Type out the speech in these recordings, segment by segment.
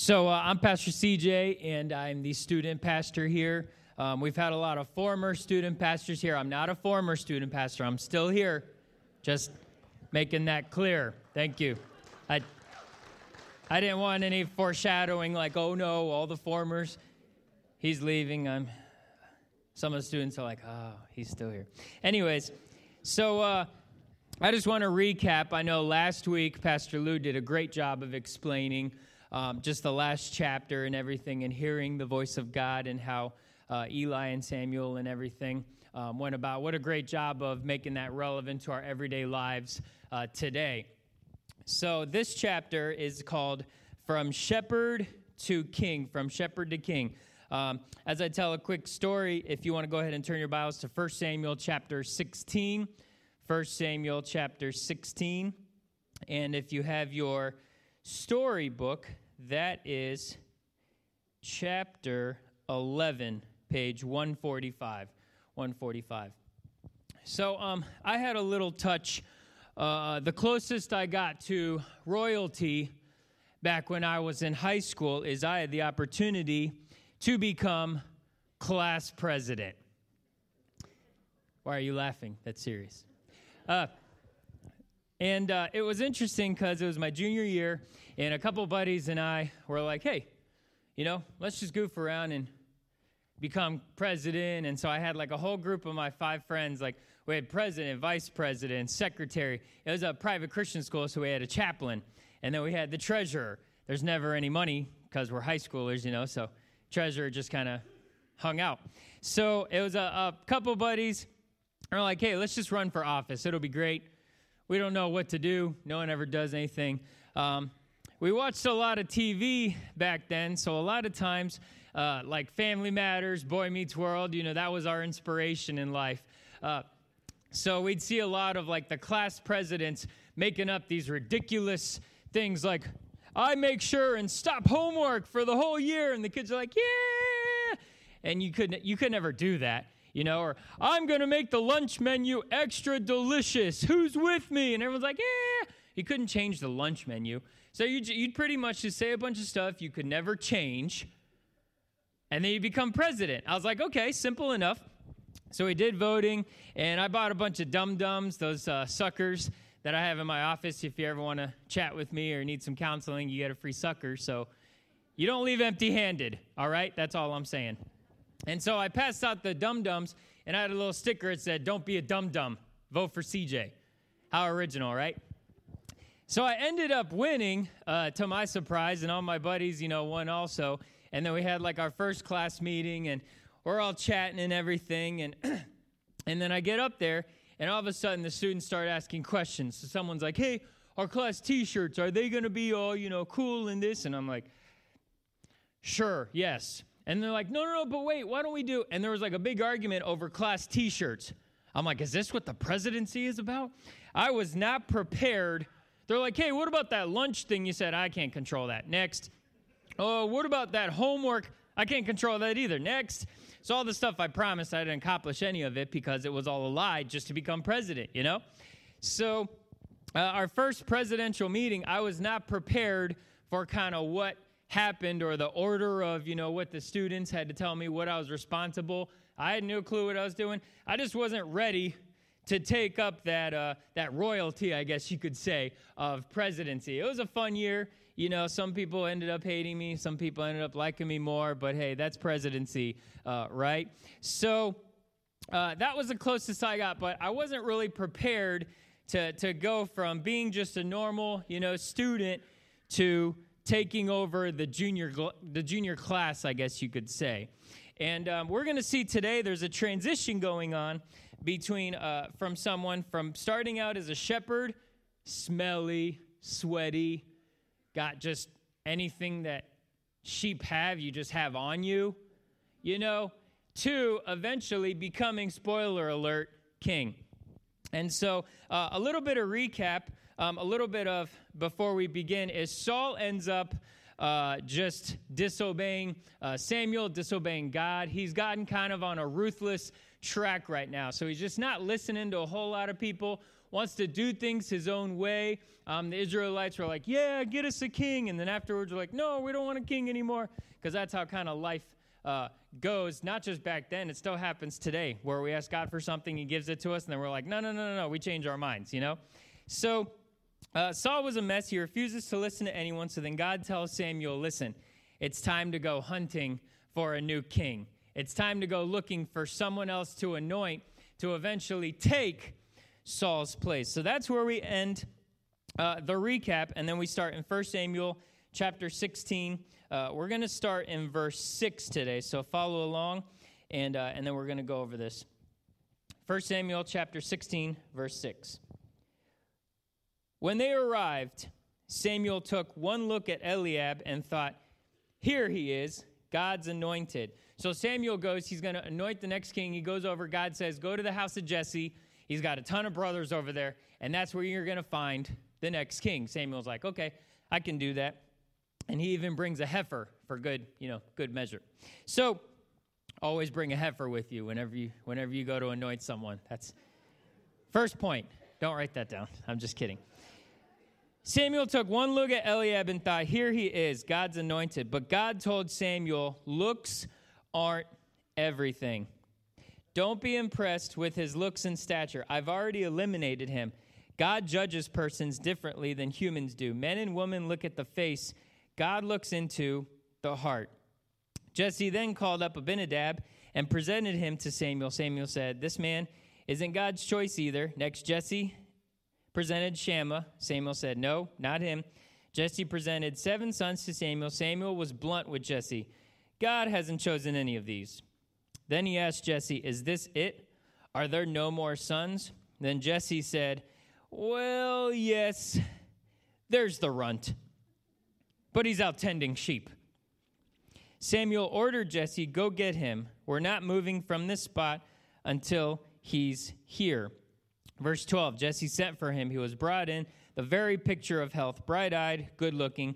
So uh, I'm Pastor CJ, and I'm the student pastor here. Um, we've had a lot of former student pastors here. I'm not a former student pastor. I'm still here. Just making that clear. Thank you. I, I didn't want any foreshadowing like, oh no, all the formers. He's leaving. I'm. Some of the students are like, oh, he's still here. Anyways, so uh, I just want to recap. I know last week Pastor Lou did a great job of explaining um, just the last chapter and everything, and hearing the voice of God and how uh, Eli and Samuel and everything um, went about. What a great job of making that relevant to our everyday lives uh, today. So, this chapter is called From Shepherd to King, From Shepherd to King. Um, as I tell a quick story, if you want to go ahead and turn your Bibles to 1 Samuel chapter 16, 1 Samuel chapter 16. And if you have your storybook, that is chapter 11, page 145. 145. So um, I had a little touch. Uh, the closest I got to royalty back when I was in high school is I had the opportunity to become class president. Why are you laughing? That's serious. Uh, and uh, it was interesting because it was my junior year, and a couple buddies and I were like, hey, you know, let's just goof around and become president. And so I had like a whole group of my five friends. Like we had president, vice president, secretary. It was a private Christian school, so we had a chaplain. And then we had the treasurer. There's never any money because we're high schoolers, you know, so treasurer just kind of hung out. So it was a, a couple buddies. We're like, hey, let's just run for office. It'll be great we don't know what to do. No one ever does anything. Um, we watched a lot of TV back then, so a lot of times, uh, like Family Matters, Boy Meets World, you know, that was our inspiration in life. Uh, so we'd see a lot of like the class presidents making up these ridiculous things like, I make sure and stop homework for the whole year. And the kids are like, yeah. And you could, you could never do that you know, or I'm going to make the lunch menu extra delicious. Who's with me? And everyone's like, yeah. He couldn't change the lunch menu. So you'd, you'd pretty much just say a bunch of stuff you could never change, and then you become president. I was like, okay, simple enough. So we did voting, and I bought a bunch of dum dums, those uh, suckers that I have in my office. If you ever want to chat with me or need some counseling, you get a free sucker. So you don't leave empty handed, all right? That's all I'm saying. And so I passed out the dum dums, and I had a little sticker that said, Don't be a dum dum, vote for CJ. How original, right? So I ended up winning, uh, to my surprise, and all my buddies, you know, won also. And then we had like our first class meeting, and we're all chatting and everything. And, and then I get up there, and all of a sudden the students start asking questions. So someone's like, Hey, our class t shirts, are they going to be all, you know, cool in this? And I'm like, Sure, yes. And they're like, no, no, no, but wait, why don't we do? And there was like a big argument over class t shirts. I'm like, is this what the presidency is about? I was not prepared. They're like, hey, what about that lunch thing you said? I can't control that. Next. Oh, what about that homework? I can't control that either. Next. So, all the stuff I promised, I didn't accomplish any of it because it was all a lie just to become president, you know? So, uh, our first presidential meeting, I was not prepared for kind of what happened or the order of, you know, what the students had to tell me what I was responsible. I had no clue what I was doing. I just wasn't ready to take up that, uh, that royalty, I guess you could say, of presidency. It was a fun year. You know, some people ended up hating me, some people ended up liking me more, but hey, that's presidency, uh, right? So uh, that was the closest I got, but I wasn't really prepared to, to go from being just a normal, you know, student to taking over the junior, the junior class, I guess you could say. And um, we're going to see today there's a transition going on between uh, from someone from starting out as a shepherd, smelly, sweaty, got just anything that sheep have, you just have on you, you know, to eventually becoming, spoiler alert, king. And so, uh, a little bit of recap um, a little bit of before we begin is Saul ends up uh, just disobeying uh, Samuel, disobeying God. He's gotten kind of on a ruthless track right now. So he's just not listening to a whole lot of people. wants to do things his own way. Um, the Israelites were like, Yeah, get us a king. And then afterwards, we're like, No, we don't want a king anymore. Because that's how kind of life uh, goes, not just back then, it still happens today, where we ask God for something, He gives it to us, and then we're like, No, no, no, no, no. We change our minds, you know? So uh, Saul was a mess. He refuses to listen to anyone. So then God tells Samuel, Listen, it's time to go hunting for a new king. It's time to go looking for someone else to anoint to eventually take Saul's place. So that's where we end uh, the recap, and then we start in 1 Samuel chapter 16. Uh, we're going to start in verse 6 today, so follow along, and, uh, and then we're going to go over this. 1 Samuel chapter 16, verse 6. When they arrived, Samuel took one look at Eliab and thought, Here he is, God's anointed. So Samuel goes, he's going to anoint the next king. He goes over, God says, Go to the house of Jesse. He's got a ton of brothers over there, and that's where you're going to find the next king. Samuel's like, Okay, I can do that. And he even brings a heifer for good, you know, good measure. So always bring a heifer with you whenever you whenever you go to anoint someone. That's first point. Don't write that down. I'm just kidding. Samuel took one look at Eliab and thought, Here he is, God's anointed. But God told Samuel, Looks aren't everything. Don't be impressed with his looks and stature. I've already eliminated him. God judges persons differently than humans do. Men and women look at the face, God looks into the heart. Jesse then called up Abinadab and presented him to Samuel. Samuel said, This man isn't God's choice either. Next, Jesse presented Shammah. Samuel said, No, not him. Jesse presented seven sons to Samuel. Samuel was blunt with Jesse. God hasn't chosen any of these. Then he asked Jesse, Is this it? Are there no more sons? Then Jesse said, Well, yes, there's the runt, but he's out tending sheep. Samuel ordered Jesse, Go get him. We're not moving from this spot until he's here. Verse 12 Jesse sent for him. He was brought in, the very picture of health, bright eyed, good looking.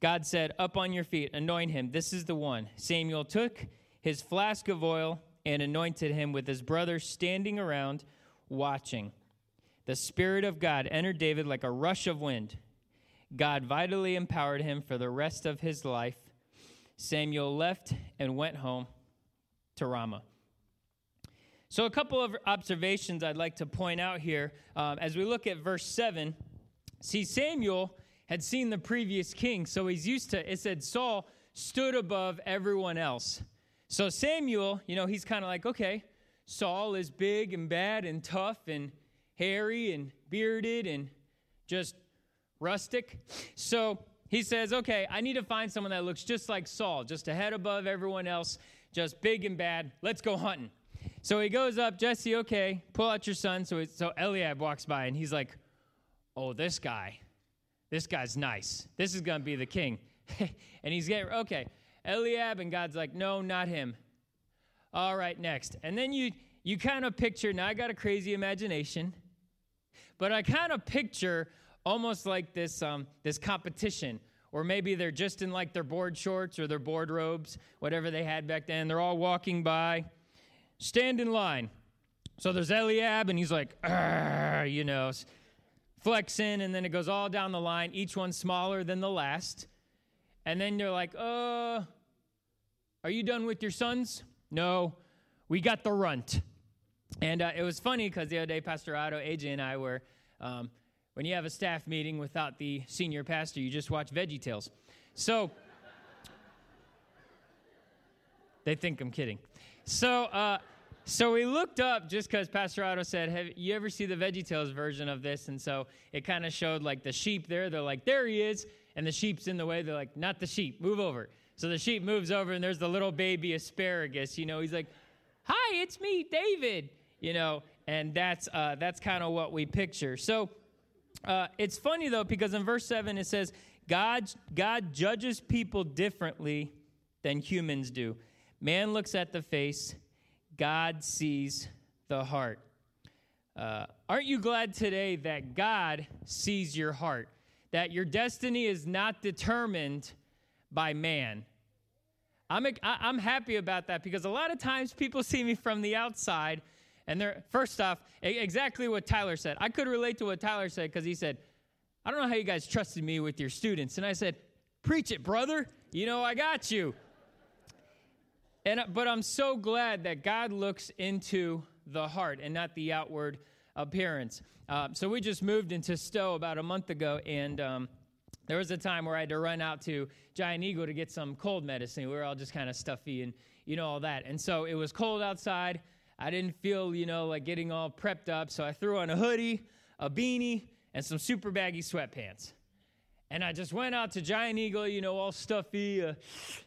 God said, Up on your feet, anoint him. This is the one. Samuel took his flask of oil and anointed him with his brothers standing around watching. The Spirit of God entered David like a rush of wind. God vitally empowered him for the rest of his life. Samuel left and went home to Ramah. So, a couple of observations I'd like to point out here um, as we look at verse 7. See, Samuel had seen the previous king, so he's used to, it said Saul stood above everyone else. So, Samuel, you know, he's kind of like, okay, Saul is big and bad and tough and hairy and bearded and just rustic. So, he says, okay, I need to find someone that looks just like Saul, just a head above everyone else, just big and bad. Let's go hunting. So he goes up, Jesse, okay, pull out your son. So, so Eliab walks by and he's like, oh, this guy, this guy's nice. This is going to be the king. and he's getting, okay, Eliab, and God's like, no, not him. All right, next. And then you, you kind of picture, now I got a crazy imagination, but I kind of picture almost like this, um, this competition or maybe they're just in like their board shorts or their board robes, whatever they had back then. They're all walking by stand in line. So there's Eliab, and he's like, you know, flexing, and then it goes all down the line, each one smaller than the last. And then they're like, uh, are you done with your sons? No, we got the runt. And uh, it was funny because the other day, Pastor Otto, AJ, and I were, um, when you have a staff meeting without the senior pastor, you just watch Veggie Tales. So they think I'm kidding. So, uh, so we looked up just because Pastor Otto said, Have you ever see the VeggieTales version of this? And so it kind of showed like the sheep there. They're like, There he is. And the sheep's in the way. They're like, Not the sheep, move over. So the sheep moves over, and there's the little baby asparagus. You know, he's like, Hi, it's me, David. You know, and that's, uh, that's kind of what we picture. So uh, it's funny though, because in verse 7 it says, God, God judges people differently than humans do. Man looks at the face, God sees the heart. Uh, aren't you glad today that God sees your heart? That your destiny is not determined by man. I'm, I'm happy about that because a lot of times people see me from the outside And they're, first off, exactly what Tyler said. I could relate to what Tyler said because he said, I don't know how you guys trusted me with your students. And I said, Preach it, brother. You know, I got you. And, but I'm so glad that God looks into the heart and not the outward appearance. Uh, so we just moved into Stow about a month ago, and um, there was a time where I had to run out to Giant Eagle to get some cold medicine. We were all just kind of stuffy and you know all that. And so it was cold outside. I didn't feel you know like getting all prepped up, so I threw on a hoodie, a beanie, and some super baggy sweatpants. And I just went out to Giant Eagle, you know, all stuffy, uh,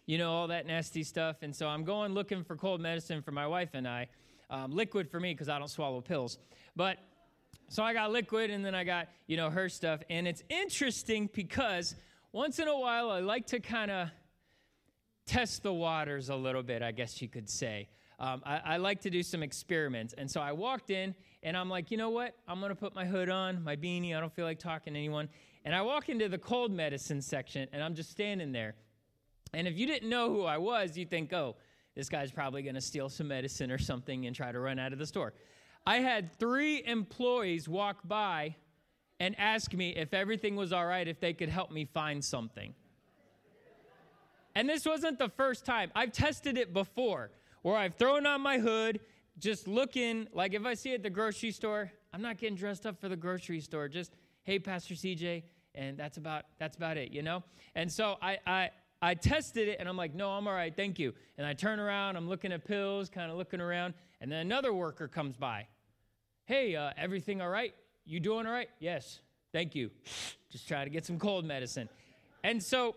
you know, all that nasty stuff. And so I'm going looking for cold medicine for my wife and I. Um, liquid for me because I don't swallow pills. But so I got liquid and then I got, you know, her stuff. And it's interesting because once in a while I like to kind of test the waters a little bit, I guess you could say. Um, I, I, like to do some experiments. And so I walked in and I'm like, you know what? I'm going to put my hood on, my beanie. I don't feel like talking to anyone. And I walk into the cold medicine section and I'm just standing there. And if you didn't know who I was, you'd think, oh, this guy's probably going to steal some medicine or something and try to run out of the store. I had three employees walk by and ask me if everything was all right, if they could help me find something. And this wasn't the first time. I've tested it before where I've thrown on my hood, just looking, like if I see at the grocery store, I'm not getting dressed up for the grocery store. Just, hey, Pastor CJ, and that's about that's about it, you know? And so I I I tested it and I'm like, no, I'm all right, thank you. And I turn around, I'm looking at pills, kind of looking around, and then another worker comes by. Hey, uh, everything all right? You doing all right? Yes, thank you. Just try to get some cold medicine. And so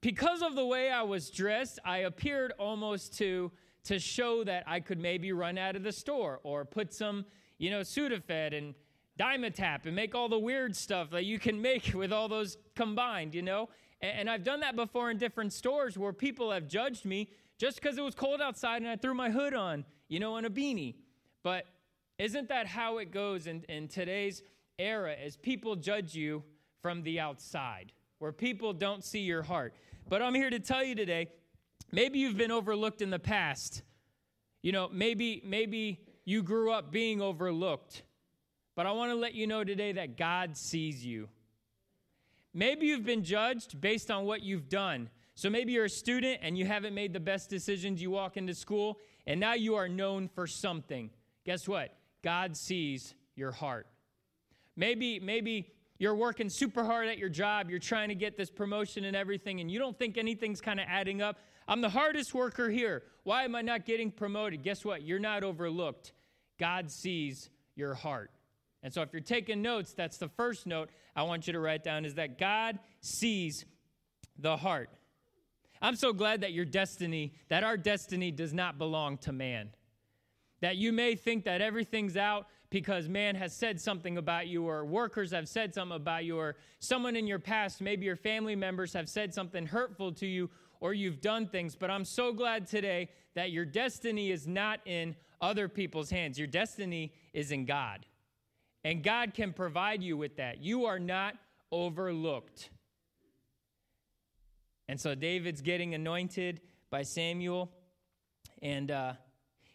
because of the way I was dressed, I appeared almost to to show that I could maybe run out of the store or put some, you know, Sudafed and Dimetapp and make all the weird stuff that you can make with all those combined, you know? And, and I've done that before in different stores where people have judged me just because it was cold outside and I threw my hood on, you know, and a beanie. But isn't that how it goes in, in today's era as people judge you from the outside, where people don't see your heart? But I'm here to tell you today maybe you've been overlooked in the past. You know, maybe, maybe you grew up being overlooked. But I want to let you know today that God sees you. Maybe you've been judged based on what you've done. So maybe you're a student and you haven't made the best decisions. You walk into school and now you are known for something. Guess what? God sees your heart. Maybe, maybe you're working super hard at your job, you're trying to get this promotion and everything, and you don't think anything's kind of adding up. I'm the hardest worker here. Why am I not getting promoted? Guess what? You're not overlooked. God sees your heart. And so if you're taking notes, that's the first note I want you to write down is that God sees the heart. I'm so glad that your destiny, that our destiny does not belong to man. That you may think that everything's out because man has said something about you, or workers have said something about you, or someone in your past, maybe your family members have said something hurtful to you, or you've done things. But I'm so glad today that your destiny is not in other people's hands. Your destiny is in God. And God can provide you with that. You are not overlooked. And so David's getting anointed by Samuel. And uh,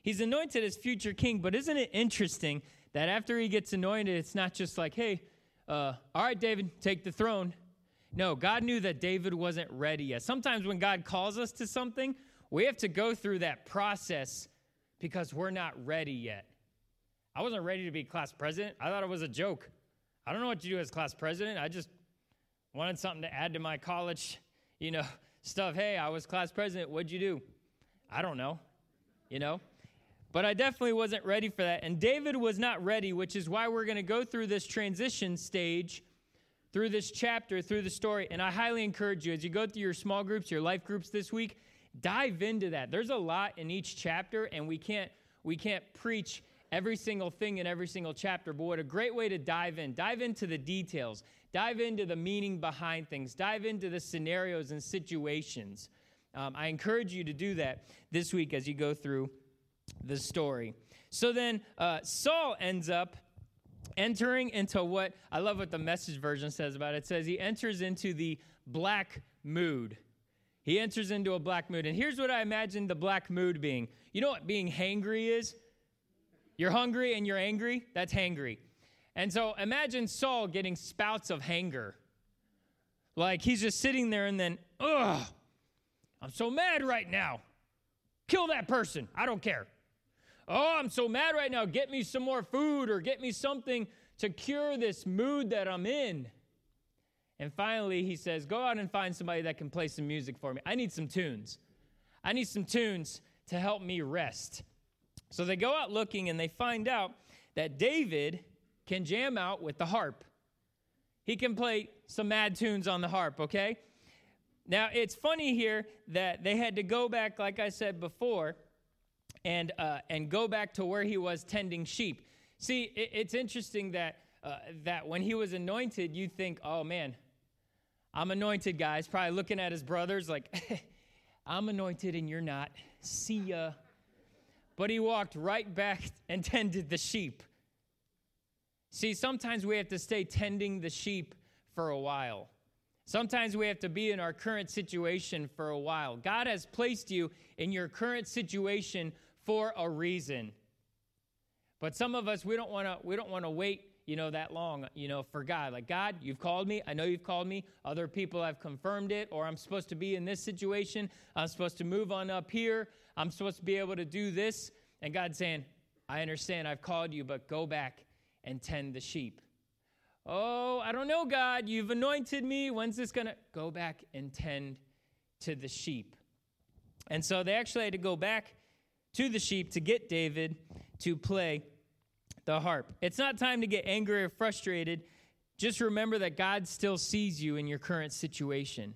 he's anointed as future king. But isn't it interesting that after he gets anointed, it's not just like, hey, uh, all right, David, take the throne. No, God knew that David wasn't ready yet. Sometimes when God calls us to something, we have to go through that process because we're not ready yet. I wasn't ready to be class president. I thought it was a joke. I don't know what to do as class president. I just wanted something to add to my college, you know, stuff. Hey, I was class president. What'd you do? I don't know, you know? But I definitely wasn't ready for that. And David was not ready, which is why we're going to go through this transition stage, through this chapter, through the story. And I highly encourage you, as you go through your small groups, your life groups this week, dive into that. There's a lot in each chapter, and we can't we can't preach every single thing in every single chapter, but what a great way to dive in. Dive into the details, dive into the meaning behind things, dive into the scenarios and situations. Um, I encourage you to do that this week as you go through the story. So then uh, Saul ends up entering into what I love what the message version says about it. It says he enters into the black mood. He enters into a black mood. And here's what I imagine the black mood being. You know what being hangry is? You're hungry and you're angry. That's hangry. And so imagine Saul getting spouts of hanger. Like he's just sitting there and then, ugh, I'm so mad right now. Kill that person. I don't care. Oh, I'm so mad right now. Get me some more food or get me something to cure this mood that I'm in. And finally, he says, Go out and find somebody that can play some music for me. I need some tunes. I need some tunes to help me rest. So they go out looking and they find out that David can jam out with the harp. He can play some mad tunes on the harp, okay? Now, it's funny here that they had to go back, like I said before, and, uh, and go back to where he was tending sheep. See, it, it's interesting that, uh, that when he was anointed, you think, oh man, I'm anointed, guys. Probably looking at his brothers like, I'm anointed and you're not. See ya. But he walked right back and tended the sheep. See, sometimes we have to stay tending the sheep for a while. Sometimes we have to be in our current situation for a while. God has placed you in your current situation for a reason. But some of us we don't want to we don't want to wait, you know, that long, you know, for God. Like God, you've called me. I know you've called me. Other people have confirmed it or I'm supposed to be in this situation. I'm supposed to move on up here. I'm supposed to be able to do this. And God's saying, "I understand. I've called you, but go back and tend the sheep." Oh, I don't know, God. You've anointed me. When's this going to go back and tend to the sheep? And so they actually had to go back to the sheep to get David to play the harp. It's not time to get angry or frustrated. Just remember that God still sees you in your current situation.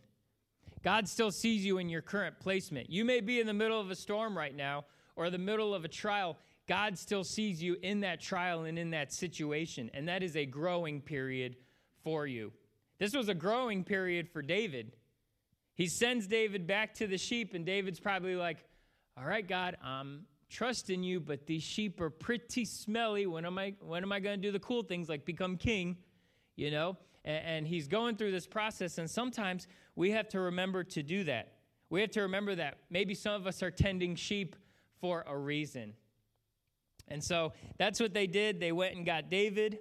God still sees you in your current placement. You may be in the middle of a storm right now or the middle of a trial. God still sees you in that trial and in that situation, and that is a growing period for you. This was a growing period for David. He sends David back to the sheep, and David's probably like, all right, God, I'm trusting you, but these sheep are pretty smelly. When am I, when am I going to do the cool things like become king? You know? And, he's going through this process, and sometimes we have to remember to do that. We have to remember that maybe some of us are tending sheep for a reason. And so that's what they did. They went and got David,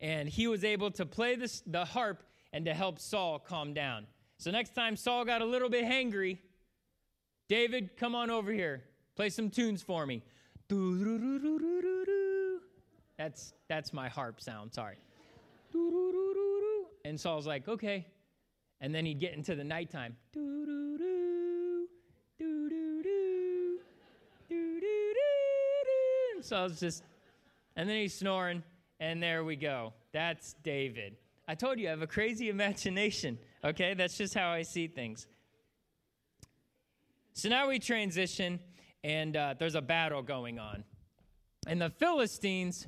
and he was able to play this, the harp and to help Saul calm down. So next time Saul got a little bit hangry, David, come on over here. Play some tunes for me. That's that's my harp sound, sorry. And Saul's like, okay. And then he'd get into the nighttime. So it's just, and then he's snoring, and there we go. That's David. I told you I have a crazy imagination, okay? That's just how I see things. So now we transition, and uh, there's a battle going on. And the Philistines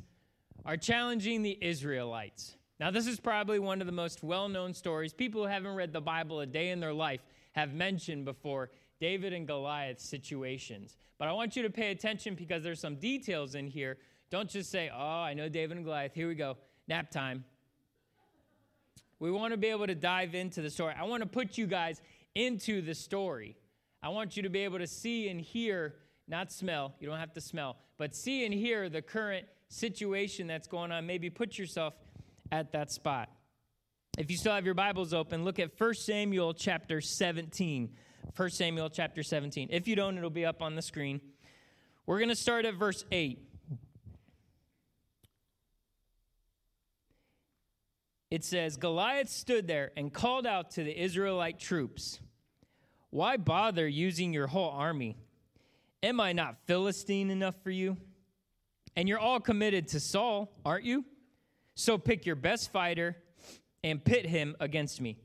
are challenging the Israelites. Now, this is probably one of the most well known stories. People who haven't read the Bible a day in their life have mentioned before David and Goliath situations. But I want you to pay attention because there's some details in here. Don't just say, oh, I know David and Goliath. Here we go. Nap time. We want to be able to dive into the story. I want to put you guys into the story. I want you to be able to see and hear, not smell, you don't have to smell, but see and hear the current situation that's going on. Maybe put yourself at that spot. If you still have your Bibles open, look at 1 Samuel chapter 17. 1 Samuel chapter 17. If you don't, it'll be up on the screen. We're going to start at verse 8. It says Goliath stood there and called out to the Israelite troops. Why bother using your whole army? Am I not Philistine enough for you? And you're all committed to Saul, aren't you? So pick your best fighter and pit him against me.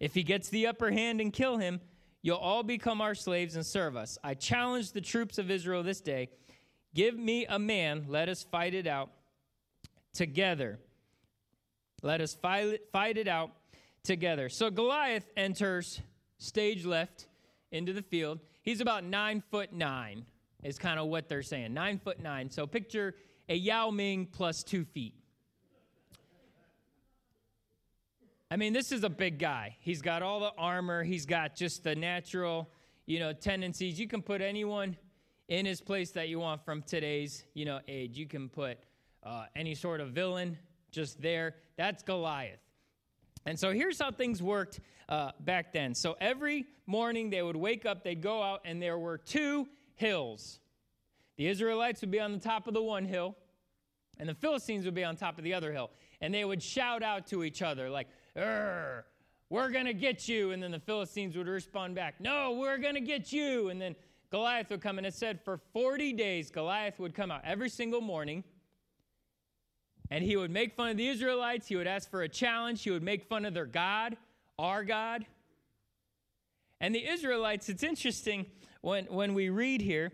If he gets the upper hand and kill him, you'll all become our slaves and serve us. I challenge the troops of Israel this day give me a man, let us fight it out together. Let us fight it out together. So Goliath enters stage left into the field. He's about nine foot nine, is kind of what they're saying. Nine foot nine. So picture a Yao Ming plus two feet. I mean, this is a big guy. He's got all the armor, he's got just the natural, you know, tendencies. You can put anyone in his place that you want from today's, you know, age. You can put uh, any sort of villain just there. That's Goliath. And so here's how things worked uh, back then. So every morning they would wake up, they'd go out, and there were two hills. The Israelites would be on the top of the one hill, and the Philistines would be on top of the other hill. And they would shout out to each other, like, we're going to get you. And then the Philistines would respond back, no, we're going to get you. And then Goliath would come, and it said for 40 days, Goliath would come out every single morning and he would make fun of the Israelites. He would ask for a challenge. He would make fun of their God, our God. And the Israelites, it's interesting when, when we read here,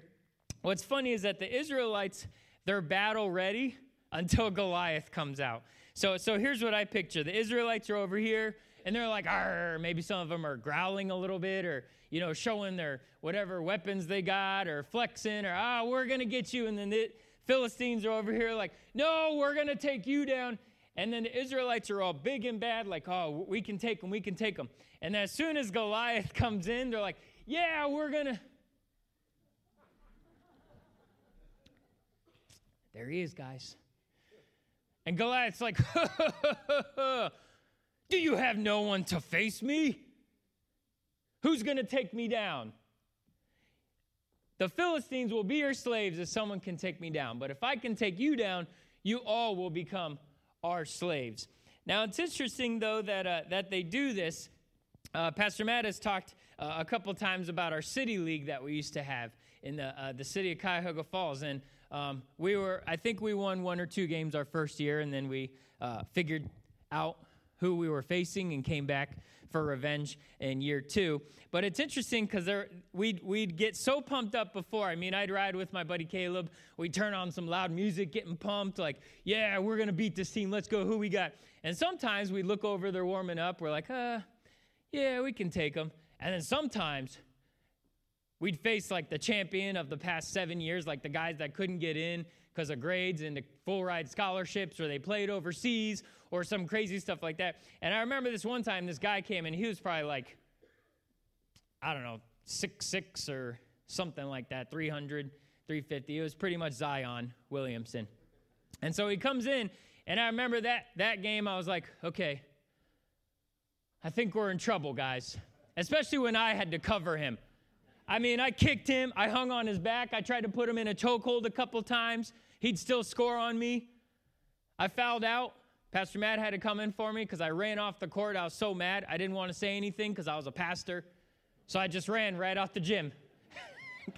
what's funny is that the Israelites, they're battle ready until Goliath comes out. So, so here's what I picture the Israelites are over here, and they're like, maybe some of them are growling a little bit or, you know, showing their whatever weapons they got or flexing or, ah, we're going to get you. And then the, Philistines are over here like, no, we're going to take you down. And then the Israelites are all big and bad, like, oh, we can take them, we can take them. And as soon as Goliath comes in, they're like, yeah, we're going to. There he is, guys. And Goliath's like, do you have no one to face me? Who's going to take me down? The Philistines will be your slaves if someone can take me down. But if I can take you down, you all will become our slaves. Now, it's interesting, though, that, uh, that they do this. Uh, Pastor Matt has talked uh, a couple times about our city league that we used to have in the, uh, the city of Cuyahoga Falls. And um, we were, I think we won one or two games our first year, and then we uh, figured out who we were facing and came back for revenge in year two. But it's interesting because we'd, we'd get so pumped up before. I mean, I'd ride with my buddy Caleb. We'd turn on some loud music, getting pumped, like, yeah, we're going to beat this team. Let's go. Who we got? And sometimes we'd look over, they're warming up. We're like, uh, yeah, we can take them. And then sometimes we'd face like the champion of the past seven years, like the guys that couldn't get in because of grades into full ride scholarships or they played overseas or some crazy stuff like that. And I remember this one time this guy came and he was probably like, I don't know, six six or something like that, 300, 350. It was pretty much Zion Williamson. And so he comes in, and I remember that that game, I was like, okay, I think we're in trouble, guys. Especially when I had to cover him. I mean, I kicked him, I hung on his back, I tried to put him in a chokehold a couple times. He'd still score on me. I fouled out. Pastor Matt had to come in for me because I ran off the court. I was so mad. I didn't want to say anything because I was a pastor. So I just ran right off the gym.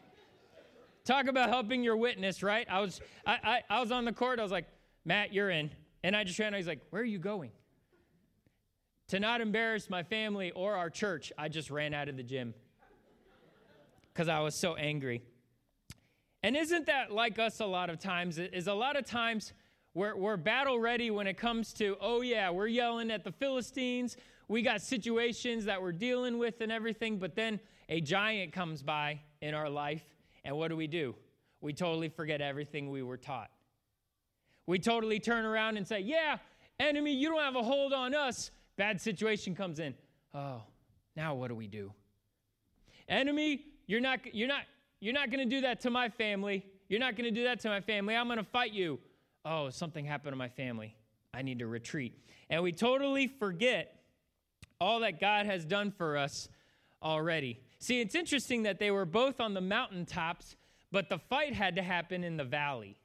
Talk about helping your witness, right? I was, I, I, I, was on the court. I was like, Matt, you're in. And I just ran. He's like, where are you going? To not embarrass my family or our church, I just ran out of the gym because I was so angry. And isn't that like us a lot of times? Is a lot of times we're, we're battle ready when it comes to, oh, yeah, we're yelling at the Philistines. We got situations that we're dealing with and everything, but then a giant comes by in our life, and what do we do? We totally forget everything we were taught. We totally turn around and say, yeah, enemy, you don't have a hold on us. Bad situation comes in. Oh, now what do we do? Enemy, you're not, you're not, you're not going to do that to my family. You're not going to do that to my family. I'm going to fight you. Oh, something happened to my family. I need to retreat. And we totally forget all that God has done for us already. See, it's interesting that they were both on the mountaintops, but the fight had to happen in the valley.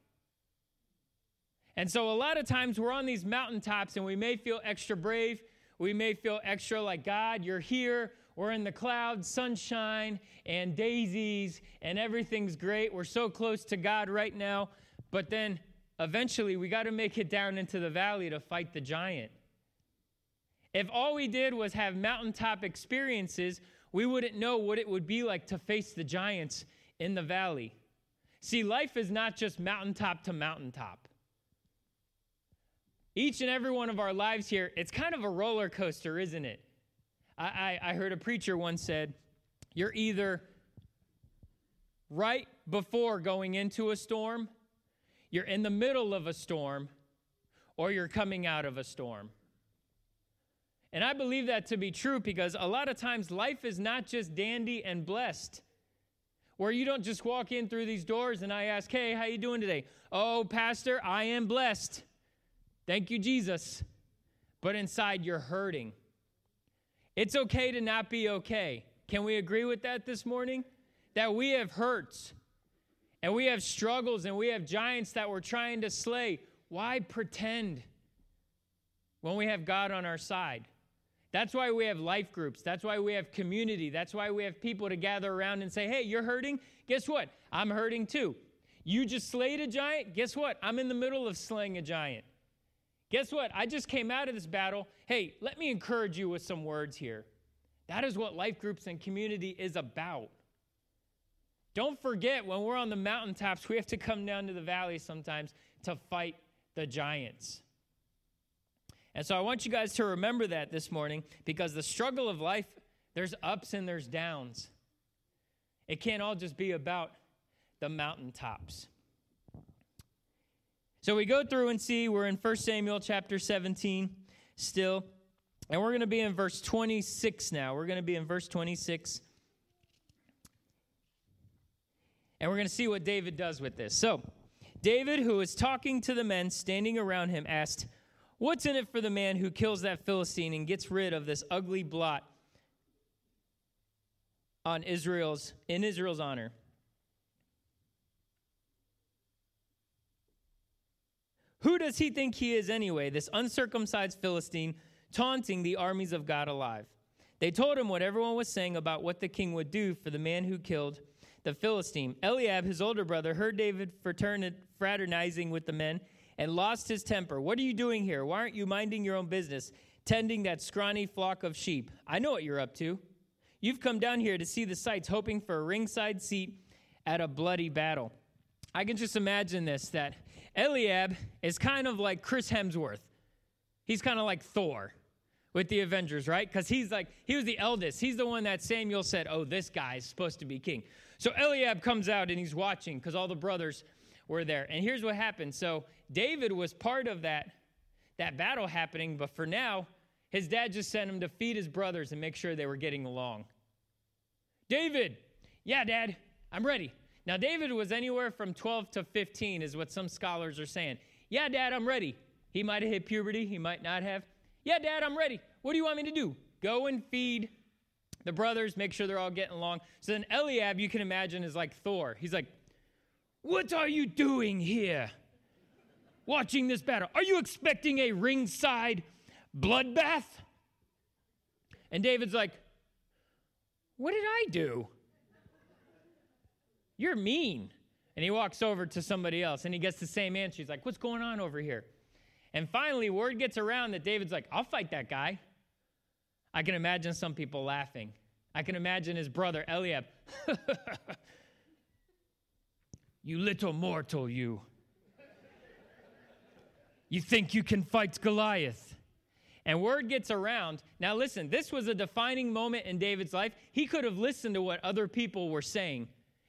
And so, a lot of times we're on these mountaintops and we may feel extra brave. We may feel extra like, God, you're here. We're in the clouds, sunshine, and daisies, and everything's great. We're so close to God right now. But then eventually we got to make it down into the valley to fight the giant. If all we did was have mountaintop experiences, we wouldn't know what it would be like to face the giants in the valley. See, life is not just mountaintop to mountaintop. Each and every one of our lives here, it's kind of a roller coaster, isn't it? I, I, I heard a preacher once said, You're either right before going into a storm, you're in the middle of a storm, or you're coming out of a storm. And I believe that to be true because a lot of times life is not just dandy and blessed. where you don't just walk in through these doors and I ask, "Hey, how you doing today?" "Oh, pastor, I am blessed." Thank you, Jesus. But inside you're hurting. It's okay to not be okay. Can we agree with that this morning? That we have hurts and we have struggles and we have giants that we're trying to slay. Why pretend when we have God on our side? That's why we have life groups. That's why we have community. That's why we have people to gather around and say, hey, you're hurting? Guess what? I'm hurting too. You just slayed a giant? Guess what? I'm in the middle of slaying a giant. Guess what? I just came out of this battle. Hey, let me encourage you with some words here. That is what life groups and community is about. Don't forget when we're on the mountaintops, we have to come down to the valley sometimes to fight the giants. And so I want you guys to remember that this morning because the struggle of life, there's ups and there's downs. It can't all just be about the mountaintops. So we go through and see we're in 1 Samuel chapter 17 still. And we're going to be in verse 26 now. We're going to be in verse 26. And we're going to see what David does with this. So, David, who was talking to the men standing around him, asked, What's in it for the man who kills that Philistine and gets rid of this ugly blot on Israel's in Israel's honor? Who does he think he is anyway, this uncircumcised Philistine taunting the armies of God alive? They told him what everyone was saying about what the king would do for the man who killed the Philistine. Eliab, his older brother, heard David fraternizing with the men and lost his temper. What are you doing here? Why aren't you minding your own business, tending that scrawny flock of sheep? I know what you're up to. You've come down here to see the sights, hoping for a ringside seat at a bloody battle. I can just imagine this that Eliab is kind of like Chris Hemsworth. He's kind of like Thor with the Avengers, right? Because he's like, he was the eldest. He's the one that Samuel said, oh, this guy is supposed to be king. So Eliab comes out and he's watching because all the brothers were there. And here's what happened. So David was part of that, that battle happening, but for now, his dad just sent him to feed his brothers and make sure they were getting along. David, yeah, dad, I'm ready. Now, David was anywhere from 12 to 15, is what some scholars are saying. Yeah, dad, I'm ready. He might have hit puberty, he might not have. Yeah, dad, I'm ready. What do you want me to do? Go and feed the brothers, make sure they're all getting along. So then Eliab, you can imagine, is like Thor. He's like, What are you doing here? watching this battle? Are you expecting a ringside bloodbath? And David's like, What did I do? You're mean. And he walks over to somebody else and he gets the same answer. He's like, What's going on over here? And finally, word gets around that David's like, I'll fight that guy. I can imagine some people laughing. I can imagine his brother Eliab. you little mortal, you. You think you can fight Goliath? And word gets around. Now, listen, this was a defining moment in David's life. He could have listened to what other people were saying,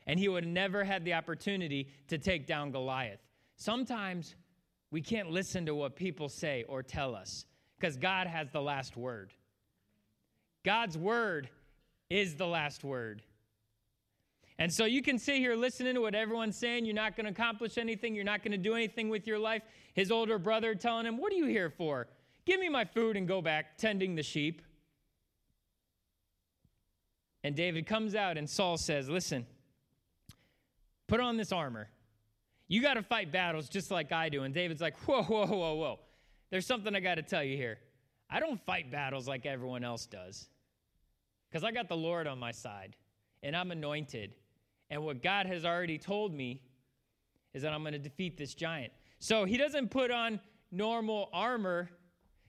and he would never had the opportunity to take down Goliath. Sometimes we can't listen to what people say or tell us because God has the last word. God's word is the last word. And so you can sit here listening to what everyone's saying. You're not going to accomplish anything. You're not going to do anything with your life. His older brother telling him, What are you here for? Give me my food and go back tending the sheep. And David comes out, and Saul says, Listen, put on this armor. You got to fight battles just like I do. And David's like, Whoa, whoa, whoa, whoa. There's something I got to tell you here. I don't fight battles like everyone else does because I got the Lord on my side and I'm anointed and what God has already told me is that I'm going to defeat this giant. So he doesn't put on normal armor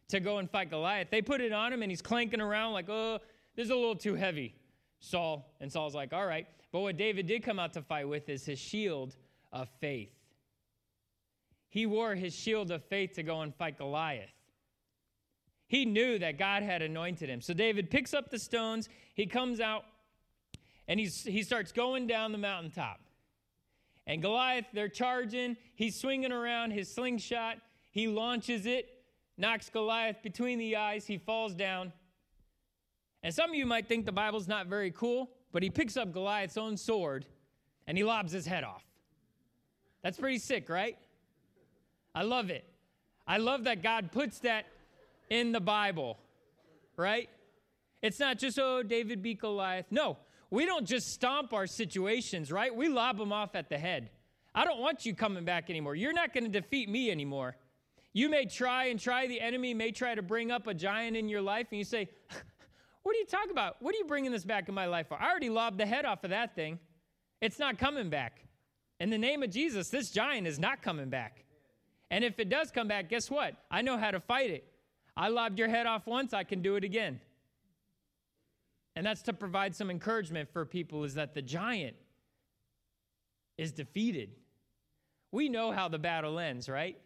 to go and fight Goliath. They put it on him and he's clanking around like, oh, this is a little too heavy. Saul. And Saul's like, all right. But what David did come out to fight with is his shield of faith. He wore his shield of faith to go and fight Goliath. He knew that God had anointed him. So David picks up the stones. He comes out and he's, he starts going down the mountaintop. And Goliath, they're charging. He's swinging around his slingshot. He launches it, knocks Goliath between the eyes. He falls down. And some of you might think the Bible's not very cool, but he picks up Goliath's own sword and he lobs his head off. That's pretty sick, right? I love it. I love that God puts that in the Bible, right? It's not just, oh, David beat Goliath. No, we don't just stomp our situations, right? We lob them off at the head. I don't want you coming back anymore. You're not going to defeat me anymore. You may try and try, the enemy may try to bring up a giant in your life, and you say, What are you talking about? What are you bringing this back in my life for? I already lobbed the head off of that thing. It's not coming back. In the name of Jesus, this giant is not coming back. And if it does come back, guess what? I know how to fight it. I lobbed your head off once, I can do it again. And that's to provide some encouragement for people is that the giant is defeated. We know how the battle ends, right?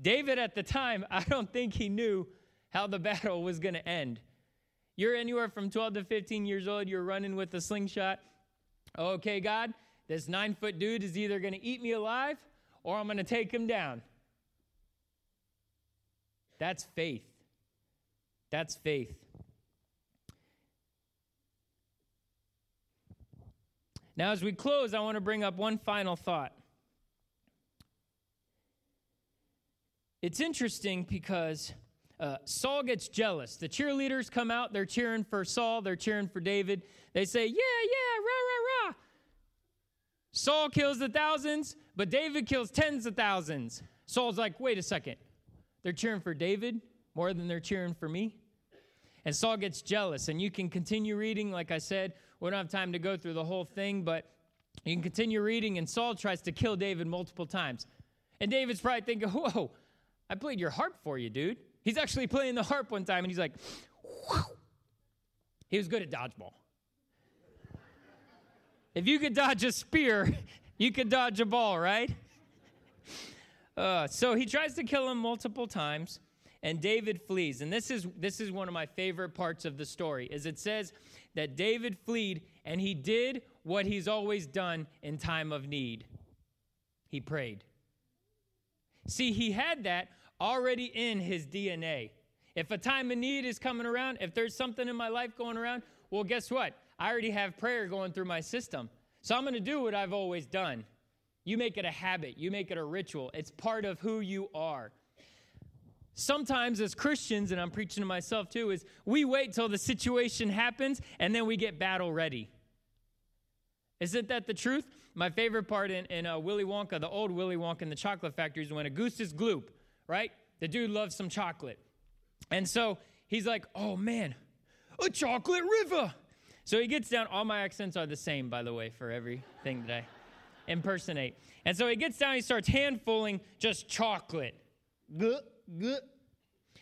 David at the time, I don't think he knew how the battle was going to end. You're anywhere from 12 to 15 years old, you're running with a slingshot. Okay, God, this nine foot dude is either going to eat me alive or I'm going to take him down. That's faith. That's faith. Now, as we close, I want to bring up one final thought. It's interesting because uh, Saul gets jealous. The cheerleaders come out, they're cheering for Saul, they're cheering for David. They say, Yeah, yeah, rah, rah, rah. Saul kills the thousands, but David kills tens of thousands. Saul's like, Wait a second. They're cheering for David more than they're cheering for me? And Saul gets jealous. And you can continue reading, like I said, we don't have time to go through the whole thing, but you can continue reading, and Saul tries to kill David multiple times. And David's probably thinking, Whoa, I played your harp for you, dude. He's actually playing the harp one time, and he's like, Whoa. he was good at dodgeball. If you could dodge a spear, you could dodge a ball, right? Uh, so he tries to kill him multiple times, and David flees. And this is this is one of my favorite parts of the story. Is it says that David fled, and he did what he's always done in time of need. He prayed. See, he had that already in his DNA. If a time of need is coming around, if there's something in my life going around, well, guess what? I already have prayer going through my system. So I'm going to do what I've always done. You make it a habit, you make it a ritual. It's part of who you are. Sometimes, as Christians, and I'm preaching to myself too, is we wait till the situation happens and then we get battle ready. Isn't that the truth? My favorite part in, in uh, Willy Wonka, the old Willy Wonka in the chocolate factory, is when Augustus Gloop right? The dude loves some chocolate. And so he's like, oh man, a chocolate river. So he gets down. All my accents are the same, by the way, for everything that I impersonate. And so he gets down, he starts handfulling just chocolate. And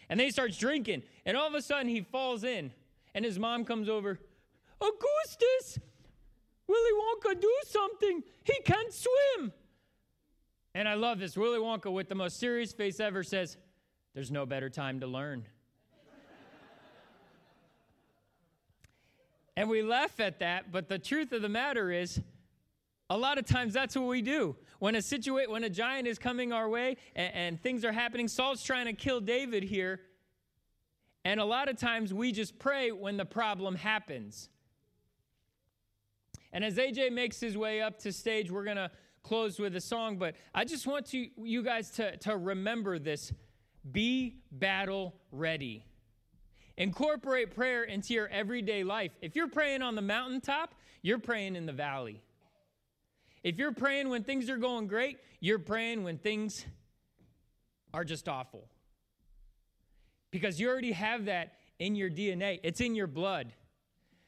then he starts drinking. And all of a sudden he falls in. And his mom comes over. Augustus, Willy Wonka, do something. He can't swim. And I love this. Willy Wonka, with the most serious face ever, says, There's no better time to learn. and we laugh at that, but the truth of the matter is, a lot of times that's what we do. When a situa- when a giant is coming our way and, and things are happening, Saul's trying to kill David here. And a lot of times we just pray when the problem happens. And as AJ makes his way up to stage, we're going to close with a song, but I just want to, you guys to, to remember this. Be battle ready. Incorporate prayer into your everyday life. If you're praying on the mountaintop, you're praying in the valley. If you're praying when things are going great, you're praying when things are just awful. Because you already have that in your DNA, it's in your blood.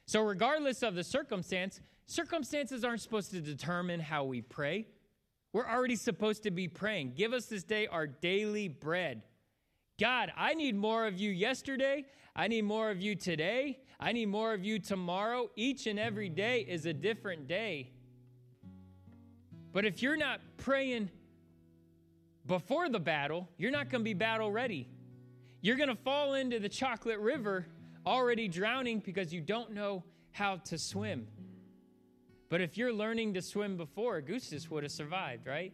So, regardless of the circumstance, Circumstances aren't supposed to determine how we pray. We're already supposed to be praying. Give us this day our daily bread. God, I need more of you yesterday. I need more of you today. I need more of you tomorrow. Each and every day is a different day. But if you're not praying before the battle, you're not going to be battle ready. You're going to fall into the chocolate river already drowning because you don't know how to swim. But if you're learning to swim before, Augustus would have survived, right?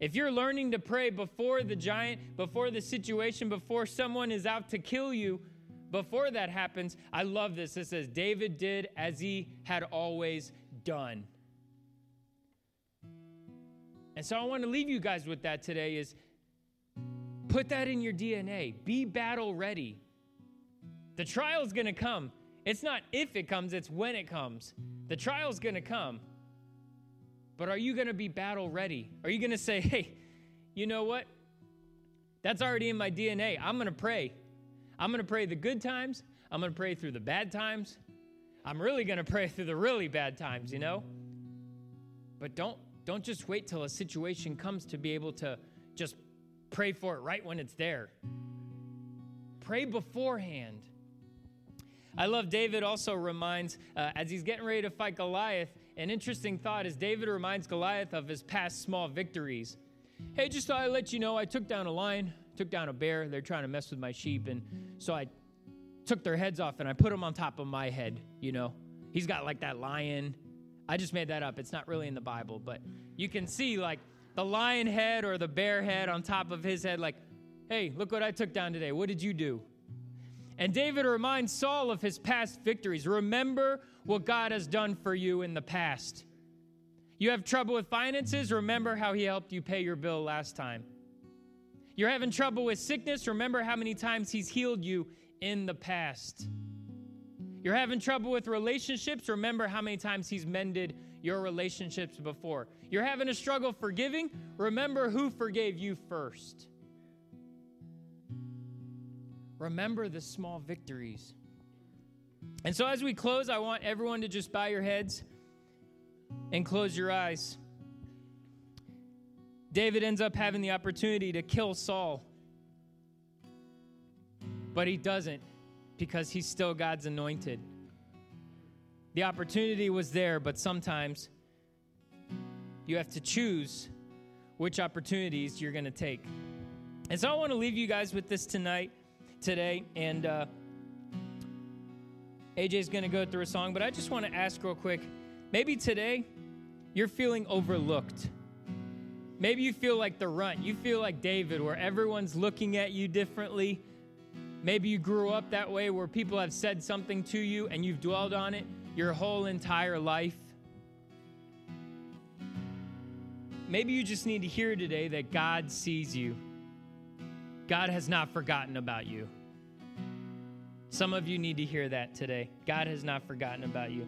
If you're learning to pray before the giant, before the situation, before someone is out to kill you, before that happens, I love this. It says, David did as he had always done. And so I want to leave you guys with that today is put that in your DNA. Be battle ready. The trial's going to come. It's not if it comes, it's when it comes. The trial's going to come. But are you going to be battle ready? Are you going to say, "Hey, you know what? That's already in my DNA. I'm going to pray. I'm going to pray the good times. I'm going to pray through the bad times. I'm really going to pray through the really bad times, you know? But don't don't just wait till a situation comes to be able to just pray for it right when it's there. Pray beforehand. I love David also reminds, uh, as he's getting ready to fight Goliath, an interesting thought is David reminds Goliath of his past small victories. Hey, just thought I'd let you know I took down a lion, took down a bear. They're trying to mess with my sheep. And so I took their heads off and I put them on top of my head, you know. He's got like that lion I just made that up. It's not really in the Bible, but you can see like the lion head or the bear head on top of his head, like, hey, look what I took down today. What did you do? And David reminds Saul of his past victories. Remember what God has done for you in the past. You have trouble with finances? Remember how he helped you pay your bill last time. You're having trouble with sickness? Remember how many times he's healed you in the past. You're having trouble with relationships? Remember how many times He's mended your relationships before. You're having a struggle forgiving? Remember who forgave you first. Remember the small victories. And so, as we close, I want everyone to just bow your heads and close your eyes. David ends up having the opportunity to kill Saul, but he doesn't because he's still God's anointed. The opportunity was there, but sometimes you have to choose which opportunities you're going to take. And so I want to leave you guys with this tonight, today, and uh, AJ's going to go through a song, but I just want to ask real quick maybe today you're feeling overlooked. Maybe you feel like the runt. You feel like David, where everyone's looking at you differently Maybe you grew up that way where people have said something to you and you've dwelled on it your whole entire life. Maybe you just need to hear today that God sees you. God has not forgotten about you. Some of you need to hear that today. God has not forgotten about you.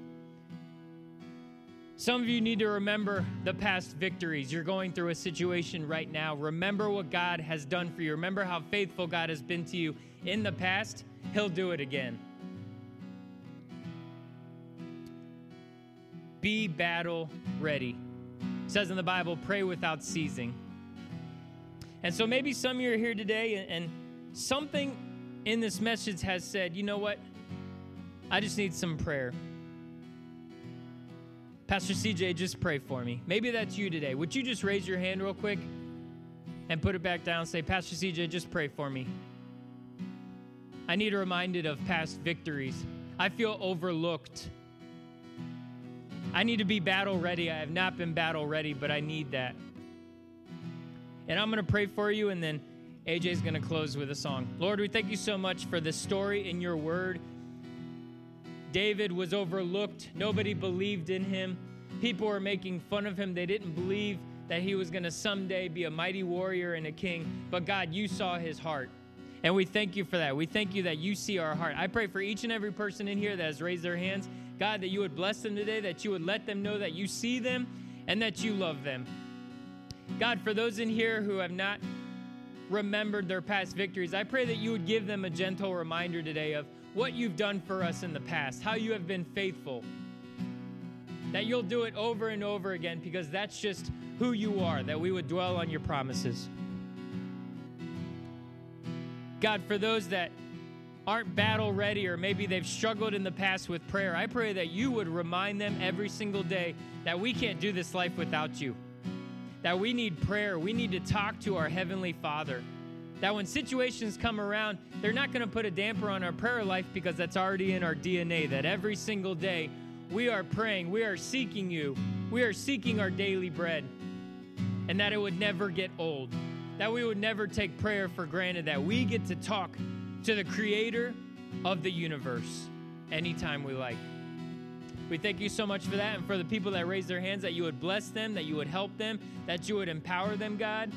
Some of you need to remember the past victories. You're going through a situation right now. Remember what God has done for you. Remember how faithful God has been to you in the past, He'll do it again. Be battle ready. It says in the Bible, pray without ceasing. And so maybe some of you are here today and, something in this message has said, you know what? I just need some prayer. Pastor CJ, just pray for me. Maybe that's you today. Would you just raise your hand real quick and put it back down? Say, Pastor CJ, just pray for me. I need reminded of past victories. I feel overlooked. I need to be battle ready. I have not been battle ready, but I need that. And I'm going to pray for you, and then AJ is going to close with a song. Lord, we thank you so much for this story in your word. David was overlooked, nobody believed in him. People were making fun of him, they didn't believe that he was going to someday be a mighty warrior and a king. But God, you saw his heart. And we thank you for that. We thank you that you see our heart. I pray for each and every person in here that has raised their hands, God, that you would bless them today, that you would let them know that you see them and that you love them. God, for those in here who have not remembered their past victories, I pray that you would give them a gentle reminder today of what you've done for us in the past, how you have been faithful. That you'll do it over and over again because that's just who you are, that we would dwell on your promises. God, for those that aren't battle ready or maybe they've struggled in the past with prayer, I pray that you would remind them every single day that we can't do this life without you. That we need prayer. We need to talk to our Heavenly Father. That when situations come around, they're not going to put a damper on our prayer life because that's already in our DNA. That every single day we are praying, we are seeking you, we are seeking our daily bread, and that it would never get old that we would never take prayer for granted, that we get to talk to the creator of the universe anytime we like. We thank you so much for that and for the people that raised their hands, that you would bless them, that you would help them, that you would empower them, God,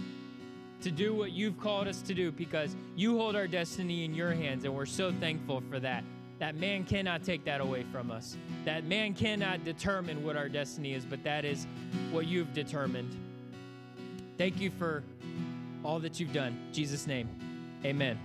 to do what you've called us to do because you hold our destiny in your hands, and we're so thankful for that. That man cannot take that away from us. That man cannot determine what our destiny is, but that is what you've determined. Thank you for all that you've done. In Jesus' name, amen.